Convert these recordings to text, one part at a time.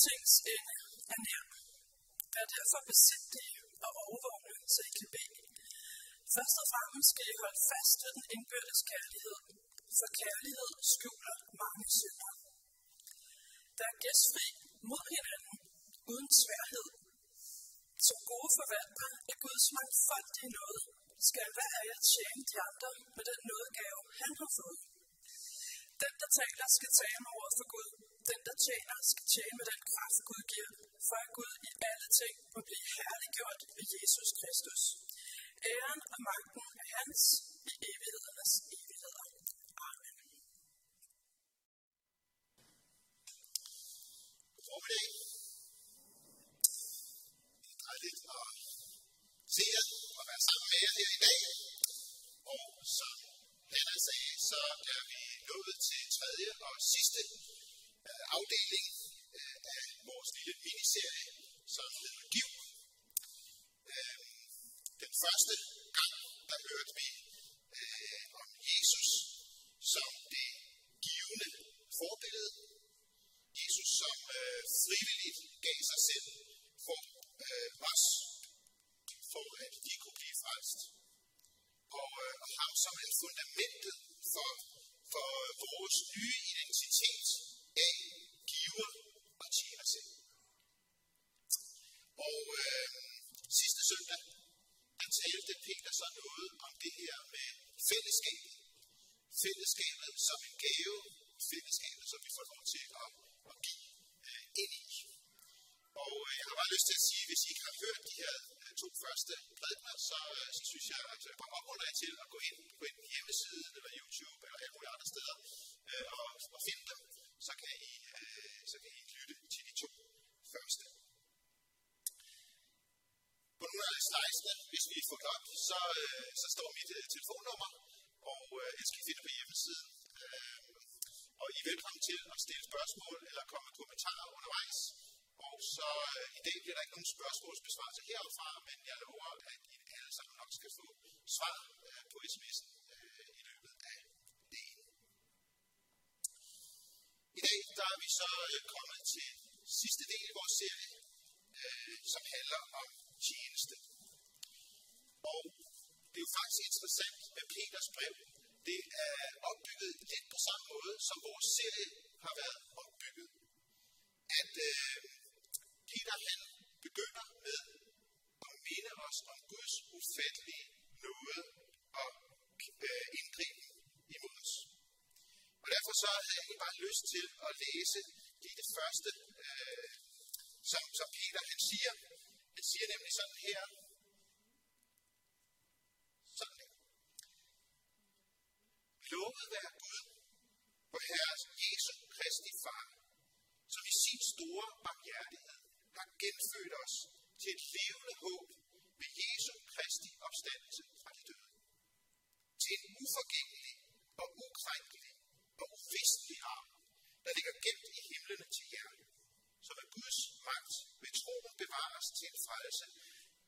altings ende er nær. Vær derfor besindige og overvågne, så I kan bede. Først og fremmest skal I holde fast ved den indbyrdes kærlighed, for kærlighed skjuler mange synder. Der er gæstfri mod hinanden, uden sværhed. Som gode forvaltere af Guds mangfoldige noget, skal hver af jer tjene de andre med den nådegave, han har fået. Den, der taler, skal tale med ord for Gud. Den, der tjener, skal tjene med den kraft, Gud giver, for at Gud i alle ting må blive herliggjort ved Jesus Kristus. Æren og magten er hans i evighedernes evigheder. Amen. God formiddag. Det er dejligt at se jer og være sammen med jer her i dag. Og som Anna sagde, så er vi nået til tredje og sidste Øh, afdeling øh, af vores lille miniserie, som hedder Giv. Øh, den første gang, der hørte vi øh, om Jesus som det givende forbillede. Jesus, som øh, frivilligt gav sig selv for øh, os, for at vi kunne blive frelst. Og, øh, og ham, som er fundamentet for, for øh, vores nye identitet af giver og tjener selv. Og øh, sidste søndag, der talte Peter så noget om det her med fællesskabet. Fællesskabet som en gave, fællesskabet, som vi får lov til at, at give øh, ind i. Og øh, jeg har bare lyst til at sige, hvis I ikke har hørt de her øh, to første prædikner, så, øh, så synes jeg, at jeg bare opholder jer til at gå ind på en hjemmeside, eller YouTube, eller alle mulige andre steder, øh, og, og finde dem. Så kan, I, øh, så kan I lytte til de to første. På nogle af slidesene, hvis vi får op, så, øh, så står mit øh, telefonnummer, og øh, jeg skal finde på hjemmesiden. Øh, og I er velkommen til at stille spørgsmål eller komme med kommentarer undervejs. Og så øh, i dag bliver der ikke nogen spørgsmålsbesvarelse herfra, men jeg lover, at I alle sammen nok skal få svar øh, på sms'en øh, i løbet af dagen. I dag der er vi så øh, kommet til sidste del i vores serie, øh, som handler om tjeneste. Og det er jo faktisk interessant med Peters brev. Det er opbygget lidt på samme måde, som vores serie har været opbygget. At øh, Peter han begynder med at minde os om Guds ufattelige nåde og øh, indgriben imod os. Og derfor så havde jeg bare lyst til at læse lige det første, øh, som, som Peter han siger. Han siger nemlig sådan her. Sådan her. Lovet være Gud, hvor Herre Jesu Kristi Far, som i sin store barmhjertighed har genfødt os til et levende håb ved Jesu Kristi opstandelse fra de døde. Til en uforgængelig og ukrænkelig og uvistelig arm, der ligger gemt i himlene til jer, som af Guds magt ved troen bevares til en frelse,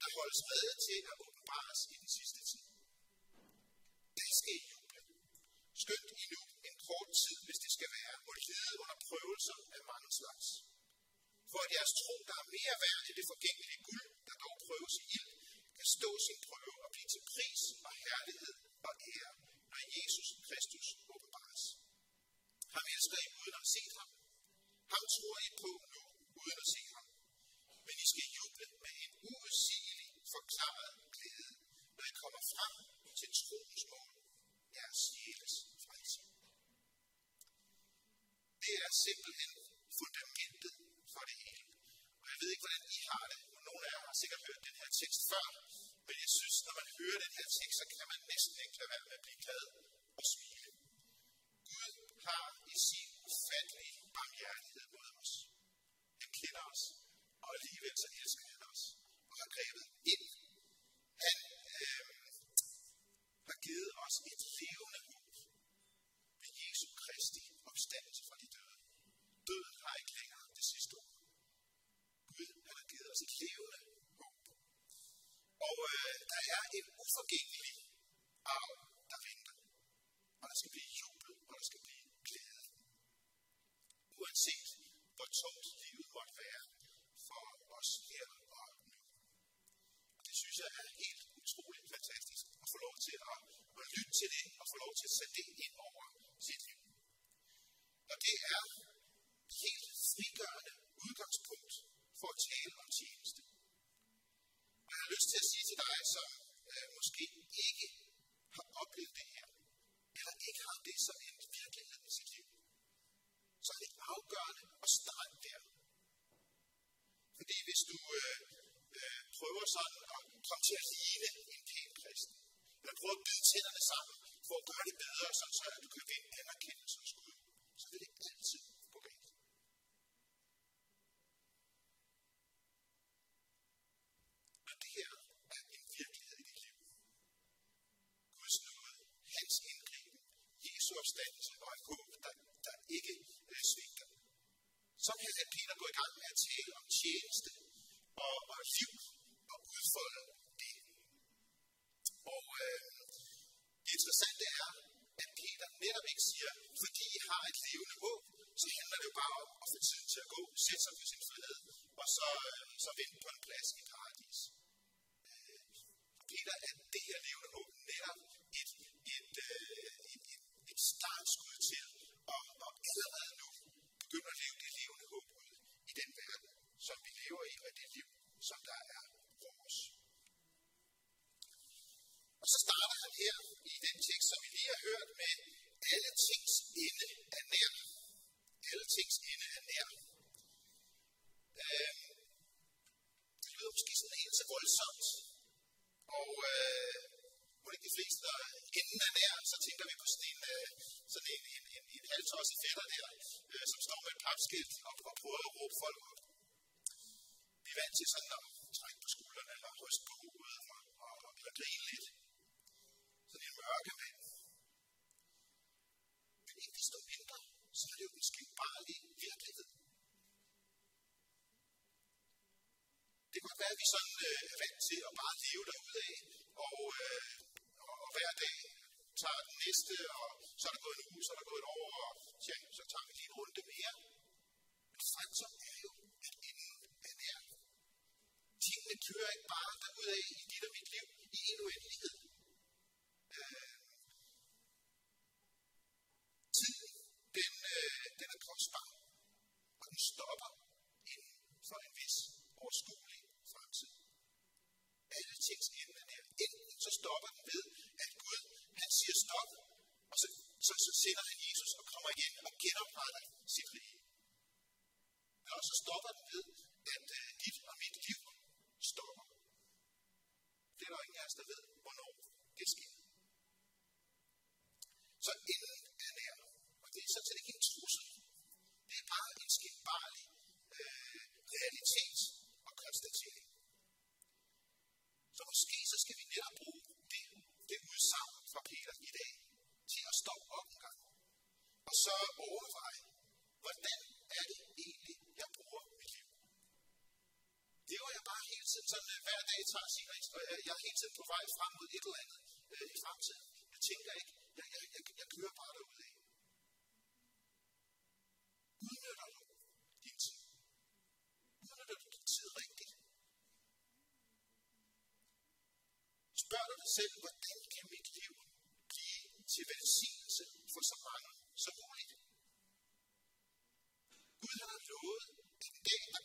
der holdes rede til at åbenbares i den sidste tid. Det skal I juble. Skønt I nu en kort tid, hvis det skal være, må lide under prøvelser af mange slags. For at jeres tro, der er mere værd end det forgængelige guld, der dog prøves i ild, kan stå sin prøve og blive til pris og herlighed og ære, når Jesus Kristus åbenbares. Ham elsker I uden at se ham. Ham tror I på nu, uden at se ham. Men I skal juble med en uudsigelig forklaret glæde, når I kommer frem til troens mål, jeres sjæles frelse. Det er simpelthen fundamentet for det hele. Og jeg ved ikke, hvordan I har det. Nogle af jer har sikkert hørt den her tekst før, men jeg synes, når man hører den her tekst, så kan man næsten ikke lade være med at blive glad og smile. Gud har i sin ufattelige barmhjertighed mod os. Han kender os, og alligevel så elsker han os og har grebet ind. Han øh, har givet os et levende håb ved Jesu Kristi opstandelse fra de døde. Døden har ikke længere det sidste ord. Gud han har givet os et levende håb. Og øh, der er en uforgængelig arv, der venter. Og der skal blive uanset hvor tungt livet måtte være for os her og nu. Og det synes jeg er helt utroligt fantastisk at få lov til at, at lytte til det og få lov til at sætte det ind over sit liv. Og det er et helt frigørende udgangspunkt for at tale om tjeneste. Og jeg har lyst til at sige til dig, som øh, måske ikke har oplevet det her, eller ikke har det som en afgørende at starte der. Fordi hvis du øh, øh, prøver sådan at komme til at ligne en pæn kristen, eller prøver at bide tænderne sammen for at gøre det bedre, sådan så at du kan vinde anerkendelse og still try to go in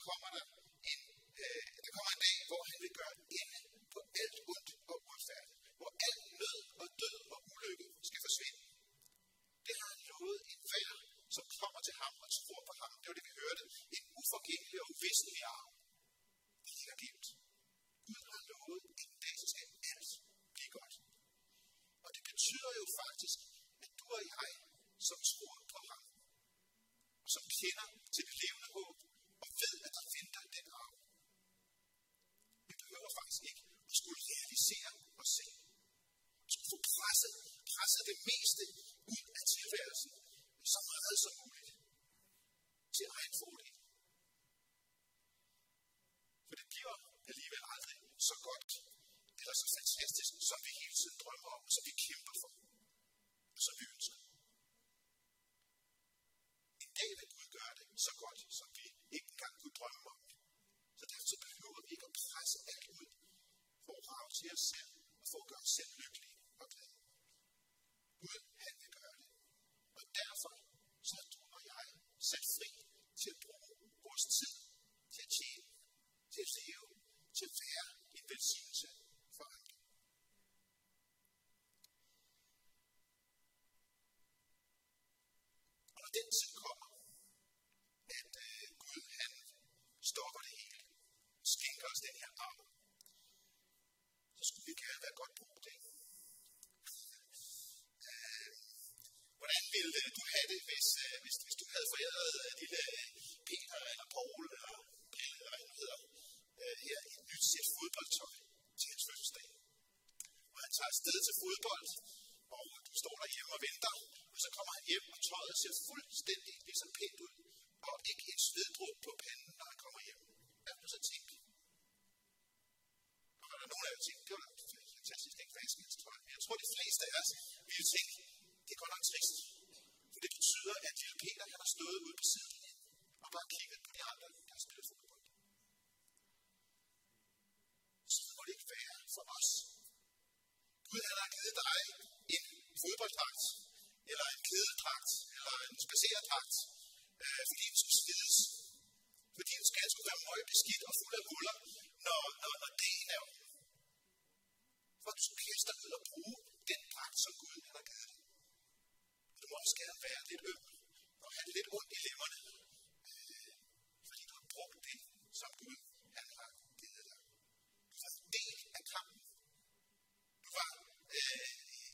Kamara Og afsted til fodbold, og du står derhjemme og venter, og så kommer han hjem, og tøjet ser fuldstændig ligesom pænt ud, og ikke et sveddrup på panden, når han kommer hjem. Hvad vil du så tænke? Og der er nogen af jer, tænkt, det var da fantastisk, ikke vasket hans tøj. Men jeg tror, de fleste af os ville tænke, det er godt nok trist. For det betyder, at lille Peter han har stået ude på siden og bare kigget på de andre, der har spillet fodbold. Så må det ikke være for os. Gud han har givet dig en fodbolddragt, eller en kædedragt, eller en spacerdragt, øh, fordi den skulle slides. Fordi den skal skulle være møgbeskidt og fuld af huller, når, når, når det er For du skulle kaste dig ud og bruge den dragt, som Gud han har givet dig. Du må også gerne være lidt øm og have lidt ondt i lemmerne, øh, fordi du har brugt det, som Gud han har givet dig. Du var en del af kampen. Du var øh,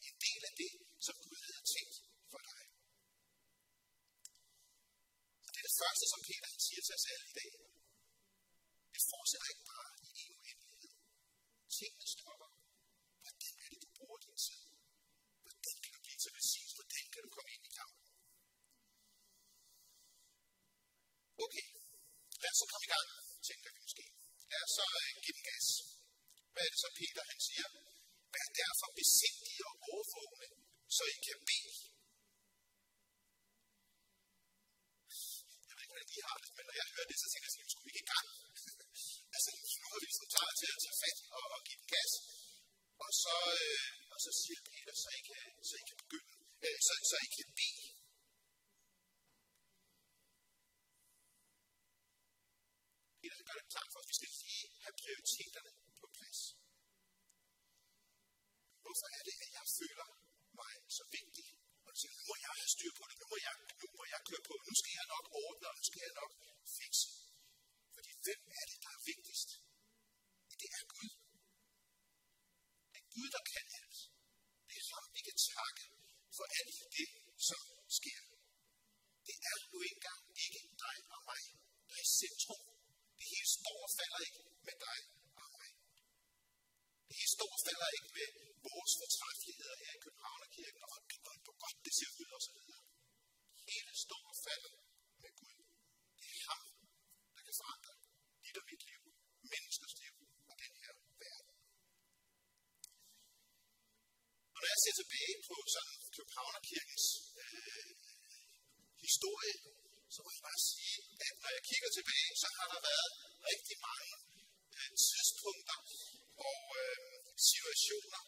en del af det, som Gud havde tænkt for dig. Og det er det første, som Peter han siger til os alle i dag. Det fortsætter ikke bare i en uendelighed. Tingene stopper. Hvordan er det, du bruger din tid? Hvordan kan du blive til præcis? Hvordan kan du komme ind i kampen? Okay, lad os så komme i gang, tænker vi måske. Lad os så øh, uh, give den gas. Hvad er det så, Peter han siger? Vær derfor besindige og overvågne, så I kan bede. Jeg ved ikke, hvordan I har det, men når jeg hører det, så tænker jeg, at vi skulle ikke i gang? altså, nu har vi ligesom klar til at tage fat og, og give den gas. Og så, øh, og så siger Peter, så I kan, så I kan begynde, øh, så, så I kan bede. Peter gør det klart for os, vi skal lige have prioriteterne på plads. Hvorfor er det, at jeg føler mig så vigtig? Og du siger, nu må jeg have styr på det, nu må jeg, nu må jeg køre på, nu skal jeg nok skal jeg nok fikse. Fordi hvem er det, der er vigtigst? Det er Gud. Det er Gud, der kan alt. Det er ham, vi kan takke for alt det, som sker. Det er nu engang ikke dig og mig, der er i centrum. Det hele står og falder ikke med dig og mig. Det hele står og falder ikke med vores fortræffeligheder her i Københavnerkirken, og hvor godt det ser ud osv. Hele står og falder med Gud. Det er ham, der kan forandre dit og mit liv, menneskers liv og den her verden. Og når jeg ser tilbage på sådan Københavnerkirkens øh, historie, så må jeg bare sige, at når jeg kigger tilbage, så har der været rigtig mange øh, tidspunkter og øh, situationer,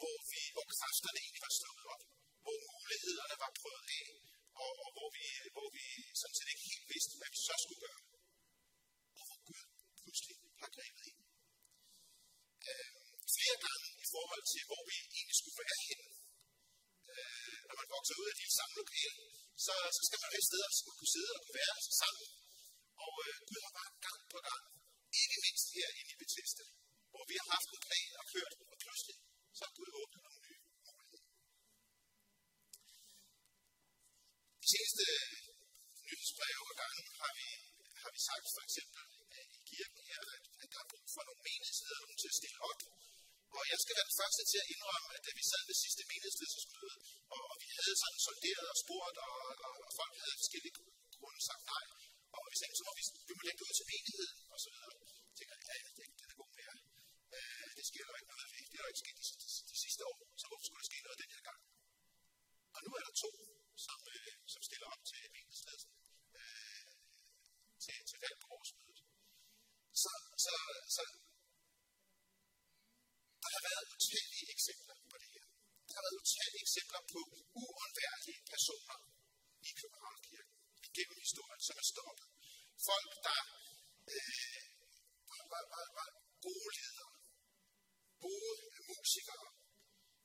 hvor, vi, hvor kræfterne egentlig var slået op, hvor mulighederne var prøvet af, og, og hvor, vi, hvor vi sådan set ikke helt vidste, hvad vi så skulle gøre. Og hvor Gud pludselig har grebet ind. Øh, flere gange i forhold til, hvor vi egentlig skulle være henne. Øh, når man vokser ud af de samme lokale, så, så skal man have et sted at kunne sidde og kunne være sammen. Og øh, Gud har bare gang på gang, ikke mindst herinde i Bethesda, hvor vi har haft en plan og kørt, og pludselig så har Gud åbnet nogle nye muligheder. De seneste nyhedsbreve og gange har vi, har vi sagt for eksempel i kirken her, at, at der er brug for nogle menighedsledere, nogen til at stille op. Og jeg skal være den første til at indrømme, at da vi til ved menighedsledelsesmøde, og, og vi havde sådan sonderet og spurgt, og, og, og folk havde forskellige grunde sagt nej, og vi sagde, så må vi, vi må lægge det ud til menigheden, og så videre. Jeg tænker, ja, ja, det, det er god med jer. Øh, det sker der ikke noget ved. Det er der ikke sket de, de, de sidste år, så hvorfor skulle der ske noget den her gang? Og nu er der to, som, øh, som stiller op til menighedsledelsen øh, til, til der har været utallige eksempler på uundværlige personer i Københavnskirken gennem historien, som er stoppet. Folk, der øh, var, var, var, var gode ledere, gode musikere,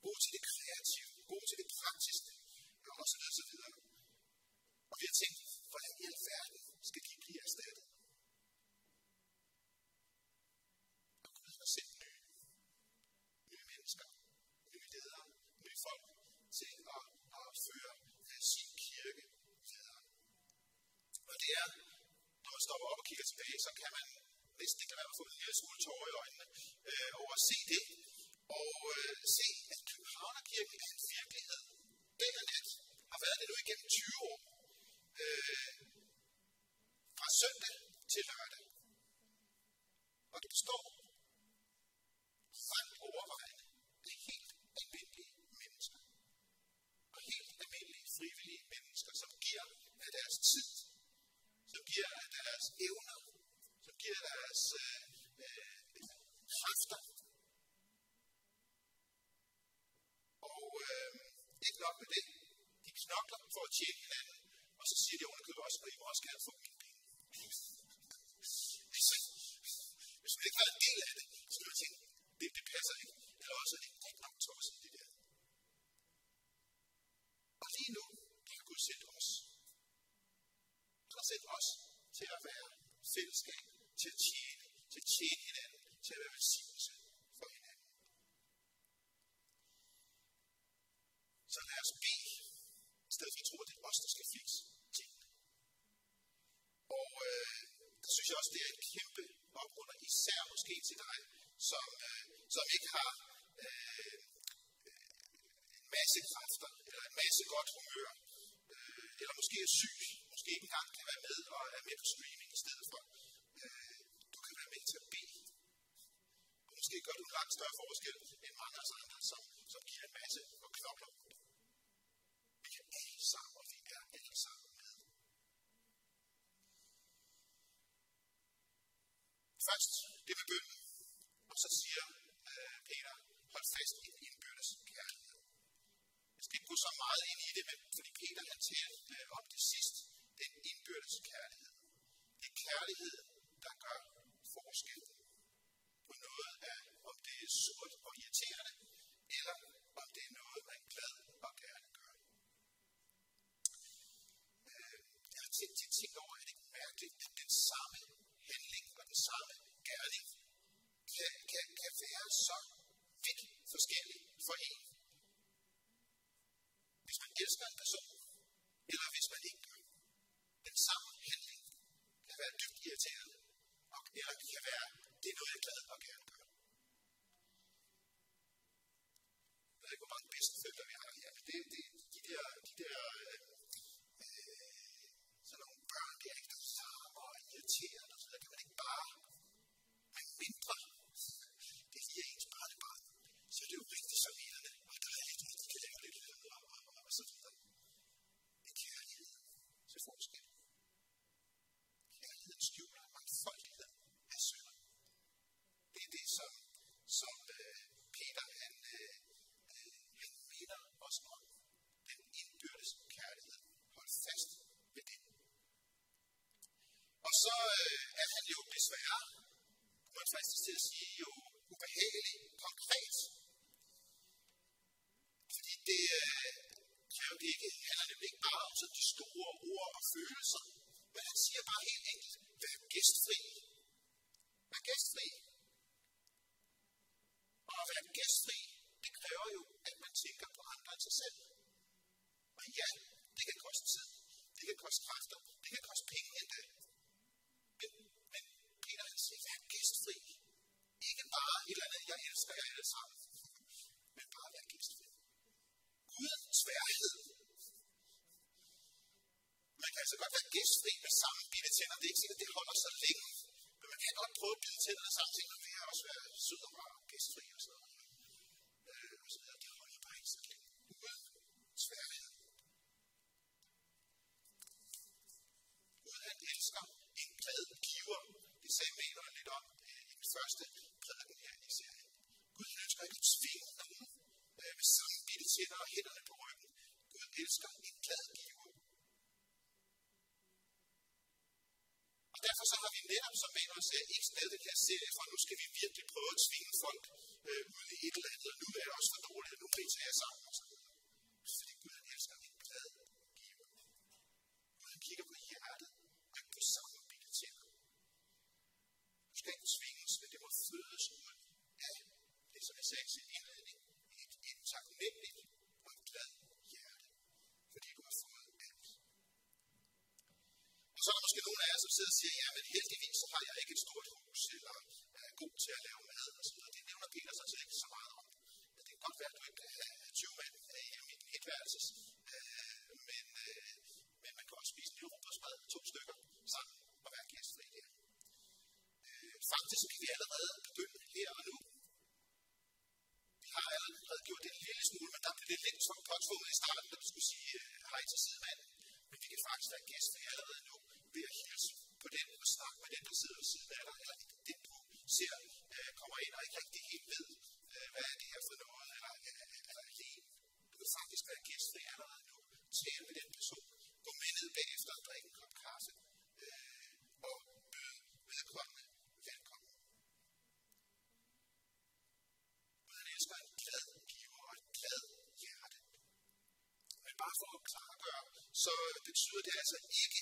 gode til det kreative, gode til det praktiske, og så videre, så videre. Og vi har tænkt, hvordan i alverden skal de blive erstattet? Det er, når man stopper op og kigger tilbage, så kan man næsten ikke lade være med at få en lille smule tårer i øjnene øh, over at se det. Og øh, se, at Københavnerkirken er en virkelighed. Den er nat har været det nu igennem 20 år. Øh, fra søndag til lørdag. Og det består langt overvejende af helt almindelige mennesker. Og helt almindelige frivillige mennesker, som giver af deres tid, giver af deres evner, som giver deres øh, øh, kræfter. Og øh, ikke nok med det, de knokler for at tjene hinanden, og så siger de underkøbet også, at I må også gerne få mine penge. Så, hvis man ikke var en del af det, så ville man tænke, det, det passer ikke. Eller også er det ikke nok tosset, det der. Og lige nu har Gud sendt os. Han har sendt os til at være fællesskab, til at tjene, til at tjene hinanden, til at være velsignelse for hinanden. Så lad os bede, i stedet for at tro, at det er os, der skal fikse tingene. Og øh, der synes jeg også, det er et kæmpe oprunder, især måske til dig, som, øh, som ikke har øh, en masse kræfter, eller en masse godt humør, øh, eller måske er syg, måske ikke engang kan være med og er med på streaming i stedet for. Øh, du kan være med til at bede. Og måske gør du en langt større forskel end mange af os andre, som, som giver en masse og knokler vi er alle sammen, og vi er alle sammen med. Først det med bønden, og så siger øh, Peter, hold fast i den indbyrdes kærlighed. Jeg skal ikke gå så meget ind i det, men fordi Peter har talt øh, om det sidst, den indbyrdes kærlighed. Det er kærlighed, der gør forskel på noget af, om det er surt og irriterende, eller om det er noget, man glad og gerne gør. Øh, jeg har tit, tit tænkt over, at det er mærkeligt, at den samme handling og den samme gerning kan, kan, kan være så vidt forskellig for en. Hvis man elsker en person, eller hvis man ikke gør. Den samme handling kan være dybt irriterende, og, eller det kan være, det er noget, jeg er glad og gerne gør. Jeg ved ikke, hvor mange bedsteforældre vi har her, men det, det, de der, de der øh, sådan nogle børn, der ikke der larmer og irriterende, og så der kan man ikke bare, men mindre, det er lige ens barnebarn, så er det jo rigtig charmerende og dejligt, at de kan lave lidt lyd og, og, og, og så videre. Det er kærlighed til forskel. Kærligheden skjuler mangfoldighed af synder. Det er det, som, som øh, Peter han, øh, øh, han minder os om. Den indbyrdes kærlighed. Hold fast ved det. Og så øh, er han jo desværre, kunne man fristes til at sige, jo ubehagelig konkret. Fordi det, det ikke, handler nemlig ikke bare om sådan de store ord og følelser, men han siger bare helt enkelt, vær gæstfri. Vær gæstfri. Og at være gæstfri, det kræver jo, at man tænker på andre end sig selv. Og ja, det kan koste tid, det kan koste kræfter, det kan koste penge endda. Men, men Peter han siger, vær gæstfri. Ikke bare et eller andet, jeg elsker jer alle sammen, men bare vær gæstfri. Uden sværhed. Man kan altså godt være gæstfri med samme bitte tænder. Det er ikke sikkert, at det holder så længe. Men man kan godt prøve at bide tænderne samtidig, og det har også været sød og rar og gæstfri og sådan noget. Øh, og så videre. Det holder bare ikke så længe. Uden sværhed. Gud han elsker en glad giver. Det sagde Maler lidt om øh, i den første prædiken her i serien. Gud ønsker ikke at tvinge nogen øh, med samme bitte tænder og hænderne på ryggen. Gud elsker en glad giver. har vi netop som manuel ser et sted, det kan se, for nu skal vi betyder det altså ikke,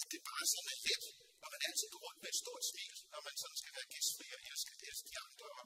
at det bare sådan er let, og man altid går rundt med et stort smil, når man sådan skal være gæstfri og elske, elske de andre og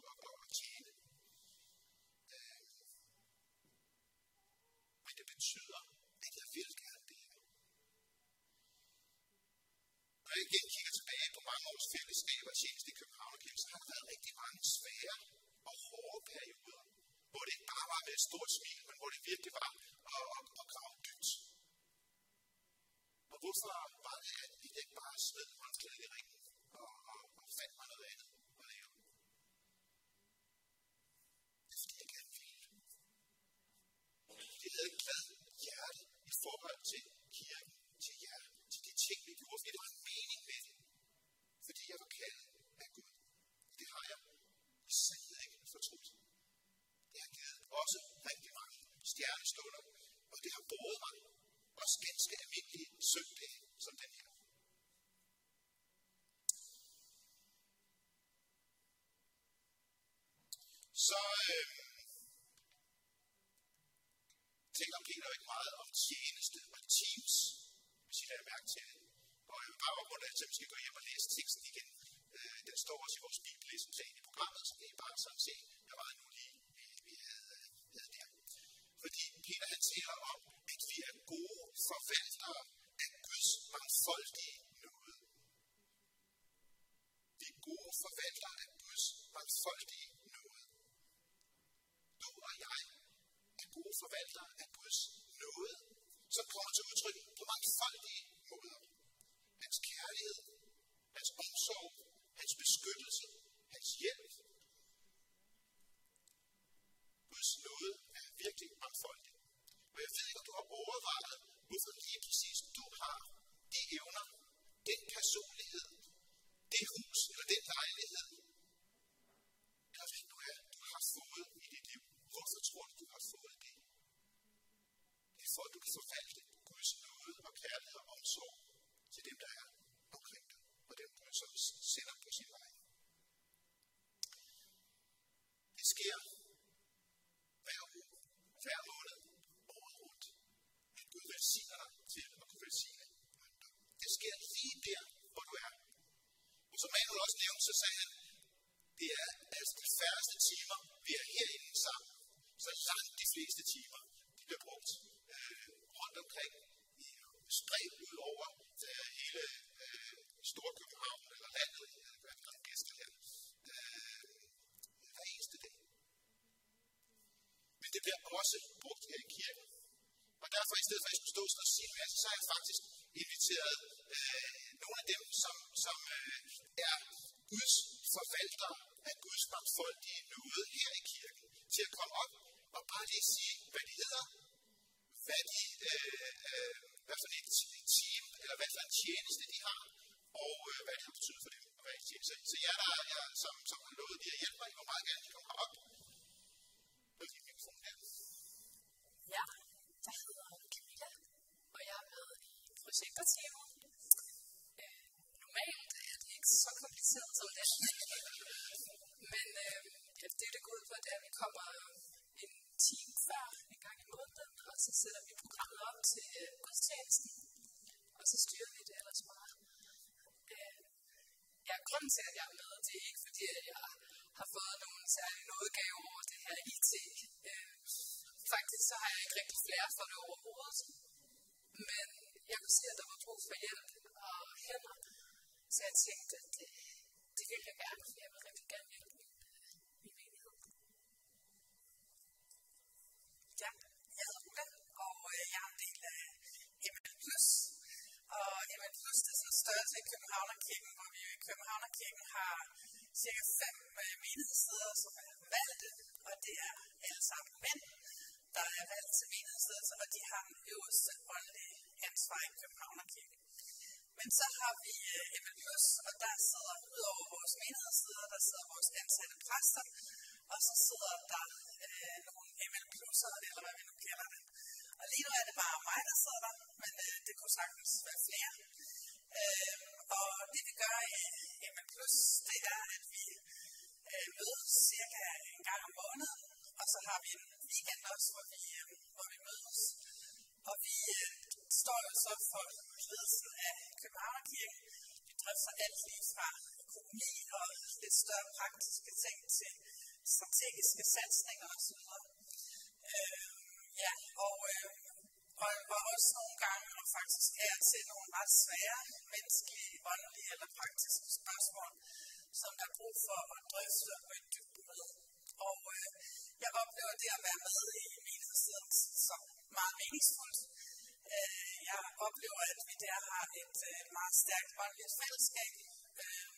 præsenteret øh, nogle af dem, som, som øh, er Guds forvaltere af Guds mangfoldige nåde her i kirken, til at komme op og bare lige sige, hvad de hedder, hvad, de, øh, øh, hvad for et team, eller hvad for en tjeneste de har, og øh, hvad det har betydet for dem at være i tjeneste. Så jeg der jeg, som, som har lovet lige at hjælpe mig, I må meget gerne komme herop. Og lige. Ja, jeg hedder projekter til jer. Øh, normalt er det ikke så kompliceret som det Men øh, ja, det, det går på, det er, at vi kommer en time før en gang i måneden, og så sætter vi programmet op til øh, gudstjenesten, og så styrer vi det ellers bare. Øh, ja, grunden til, at jeg er med, det er ikke fordi, at jeg har fået nogen særlig nådegave over det her IT. Øh, faktisk så har jeg ikke rigtig flere for det overhovedet. Men jeg kunne se, at der var brug for hjælp og hænder. Så jeg tænkte, at det, det ville jeg gerne, for jeg vil rigtig gerne hjælpe min, øh, min menighed. Ja, jeg hedder Ulla, og øh, jeg er en del af ML Plus. Og ML Plus det er sådan en størrelse i Københavnerkirken, hvor vi i Københavnerkirken har cirka fem menighedssteder, som er valgte, og det er alle sammen mænd, der er valgt til menighedsledelse, og de har den øverste åndelige ansvar i Københavnerkirken. Men så har vi øh, og der sidder ud over vores menighedsleder, der sidder vores ansatte præster, og så sidder der øh, nogle ML plusser, eller hvad vi nu kalder det. Og lige nu er det bare mig, der sidder der, men øh, det kunne sagtens være flere. Øh, og det vi gør i ML Plus, det er, at vi øh, mødes cirka en gang om måneden, og så har vi en weekend også, hvor vi, øh, hvor vi mødes. Og vi øh, står jo så for ledelsen af Københavnerkirken. Vi drøfter alt lige fra økonomi og lidt større praktiske ting til strategiske satsninger osv. Øh, ja, og, øh, og, og også nogle gange, og faktisk er til nogle ret svære menneskelige, åndelige eller praktiske spørgsmål, som der er brug for at drøfte og i med. Og øh, jeg oplever det at være med i menighedsledelsen som meget meningsfuldt. Øh, jeg oplever, at vi der har et øh, meget stærkt åndeligt fællesskab. Øh,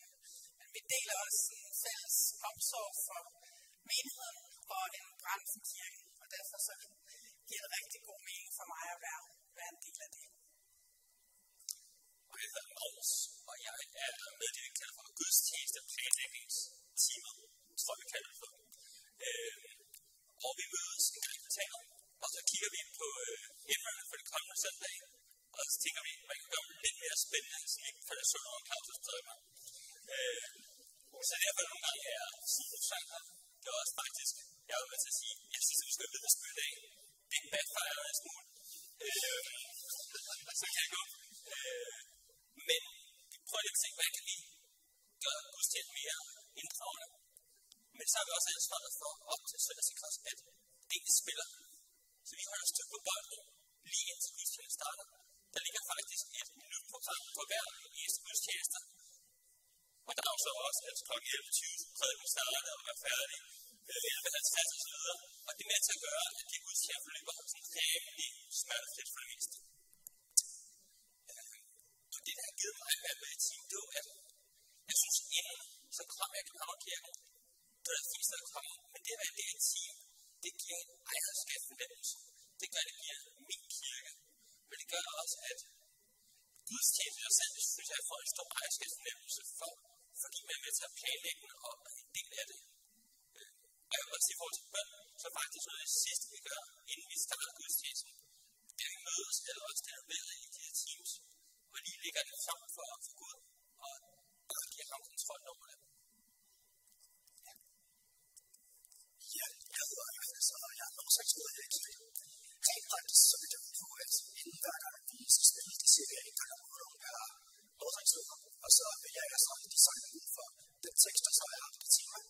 men vi deler også en fælles omsorg for menigheden og en brand for kirken. Og derfor så giver det rigtig god mening for mig at være, være en del af det. Og jeg hedder Magnus, og jeg er meddirektør for gudstjeneste planlægningstimer, tror jeg vi kalder det for. Øh, og vi mødes en gang i kvartalet, og så kigger vi på øh, emnerne for det kommende søndag, og så tænker vi, at man kan gøre dem lidt mere spændende, så vi ikke falder søvn over Claus' drømmer. Øh, så derfor nogle gange er Simon Sanger, det er også faktisk, jeg vil med til at sige, jeg synes, at vi skal vidnesbyrd i dag. Det er backfire en smule. Øh, så kan jeg gå. Øh, men vi prøver lidt at tænke, hvad kan vi gøre gudstjenesten mere inddragende? Men så har vi også ansvaret for op til søndagssikres, at det ikke spiller. Så vi holder styr på bolden lige indtil gudstjenesten starter. Der ligger faktisk et minutprogram på hver eneste gudstjeneste. Og der er jo så også, at kl. 11.20 prædiken starter og er færdig. 11.50 og. Og det er med til at gøre, at det gudstjeneste løber sådan rimelig smertefrit for det meste. Øh, og det, der har givet mig at være med i team, det var, at jeg synes, inden så kom jeg i København Kirke. det er det fineste, der kommer. Men det at være en del af et team, det giver en ejerskabsfornemmelse. Det gør, at det giver min kirke. Men det gør også, at gudstjeneste og selv, synes jeg, får en stor ejerskabsfornemmelse for, fordi man er med til at planlægge og er en del af det. Øh, og jeg vil også sige, i forhold til bøn, så faktisk noget af det sidste, vi gør, inden vi starter gudstjenesten, det er, at vi mødes alle os, der er med i de her teams, og lige lægger det frem for, for Gud, og, og giver ham kontrol over det. Ja, jeg hedder Johannes, og jeg er lovsangsmedlem i kirken. Rent faktisk så er det på, at inden hver gang vi skal spille, det siger vi en gang om ugen per lovsangsmedlem, og så vil jeg så de sange ud for den tekst, der så er på tema. Og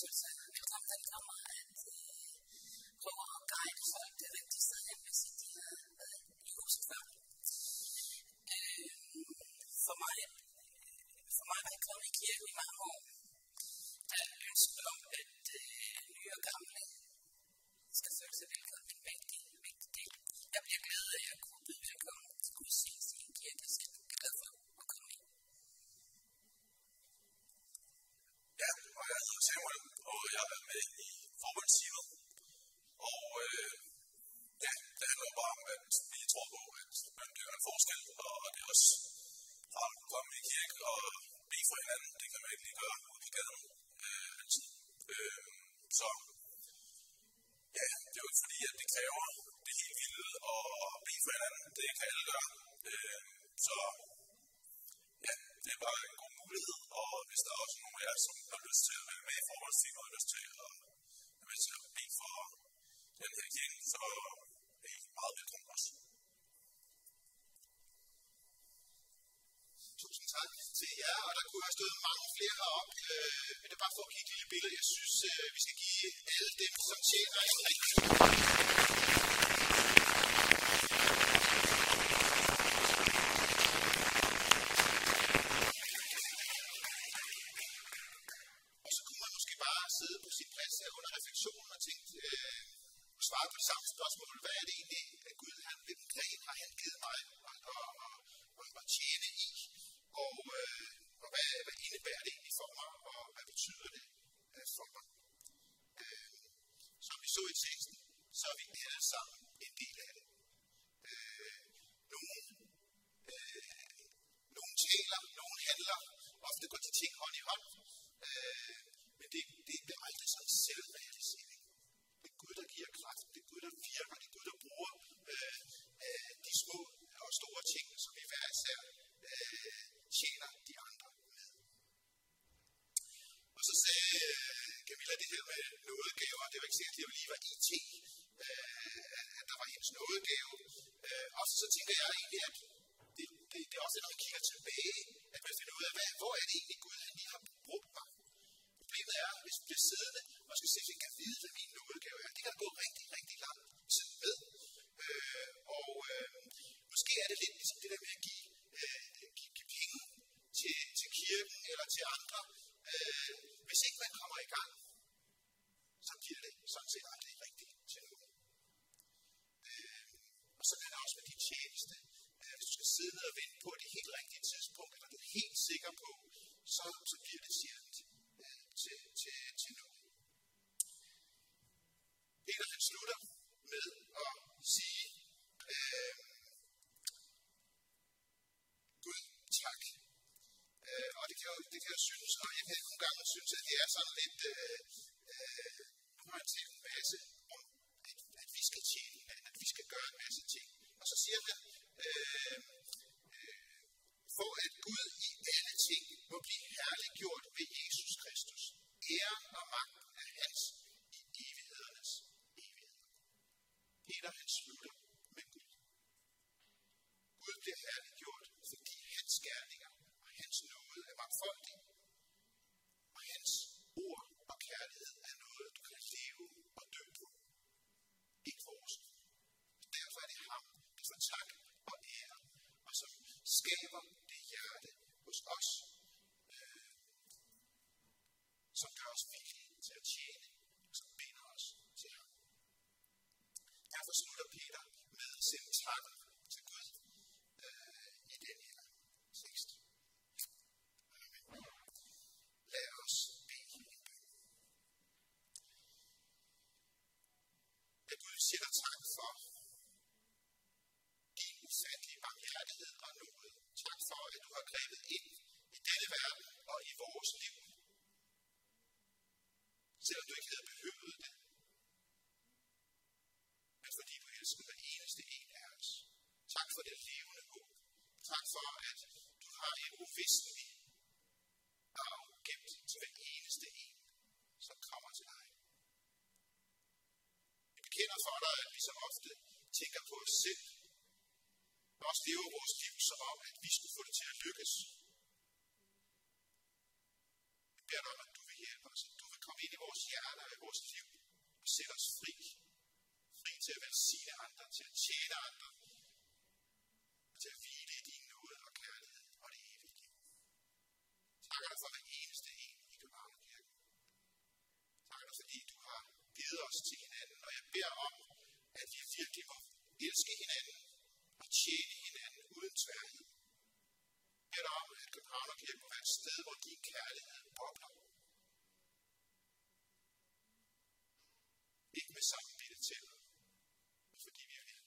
synes, at København at prøver at guide folk det rigtige sted hen, hvis de havde været i huset før. Øh, for mig, for mig var jeg kommet i kirke i mange år. Der er ønsket om, at øh, nye og gamle skal føle sig velkommen. はい。at man finder ud af, hvad, hvor er det egentlig Gud, han lige har brugt mig. Problemet er, hvis du bliver siddende og skal se, at kan vide, hvad min udgave er. Det kan gå rigtig, rigtig lang tid med. Øh, og øh, måske er det lidt ligesom det der med at give, øh, give, give penge til, til kirken eller til andre. Øh, hvis ikke man kommer i gang, sikker på, så, så bliver det sjældent øh, til, til, til noget. Peter han slutter med at sige, øh, Gud tak. Øh, og det kan, jo, det kan jo synes, og jeg kan nogle gange synes, at det er sådan lidt, øh, øh, nu har han talt en masse om, at, at vi skal tjene, at, at vi skal gøre en masse ting. Og så siger han, øh, øh, for at Gud må blive herliggjort ved Jesus Kristus. Æren og magt er hans i evighedernes evighed. Peter han slutter med Gud. Gud bliver herliggjort, fordi hans gerninger og hans nåde er mangfoldig væsentlig arv gemt til hver eneste en, som kommer til dig. Vi kender for dig, at vi så ofte tænker på os selv, og også lever vores liv som om, at vi skulle få det til at lykkes. Jeg beder dig om, at du vil hjælpe os, at du vil komme ind i vores hjerter og i vores liv og sætte os fri. Fri til at velsigne andre, til at tjene andre, og til at hvile i dine Takker dig for hver eneste en i København Kirke. Takker dig, fordi du har givet os til hinanden, og jeg beder om, at vi virkelig må elske hinanden og tjene hinanden uden tværhed. Jeg beder om, at København Kirke må være et sted, hvor din kærlighed bobler. Ikke med sammenbitte til, men fordi vi er her.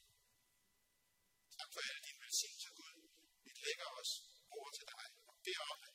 Tak for alle dine velsignelser, Gud. Vi lægger os over til dig og beder om,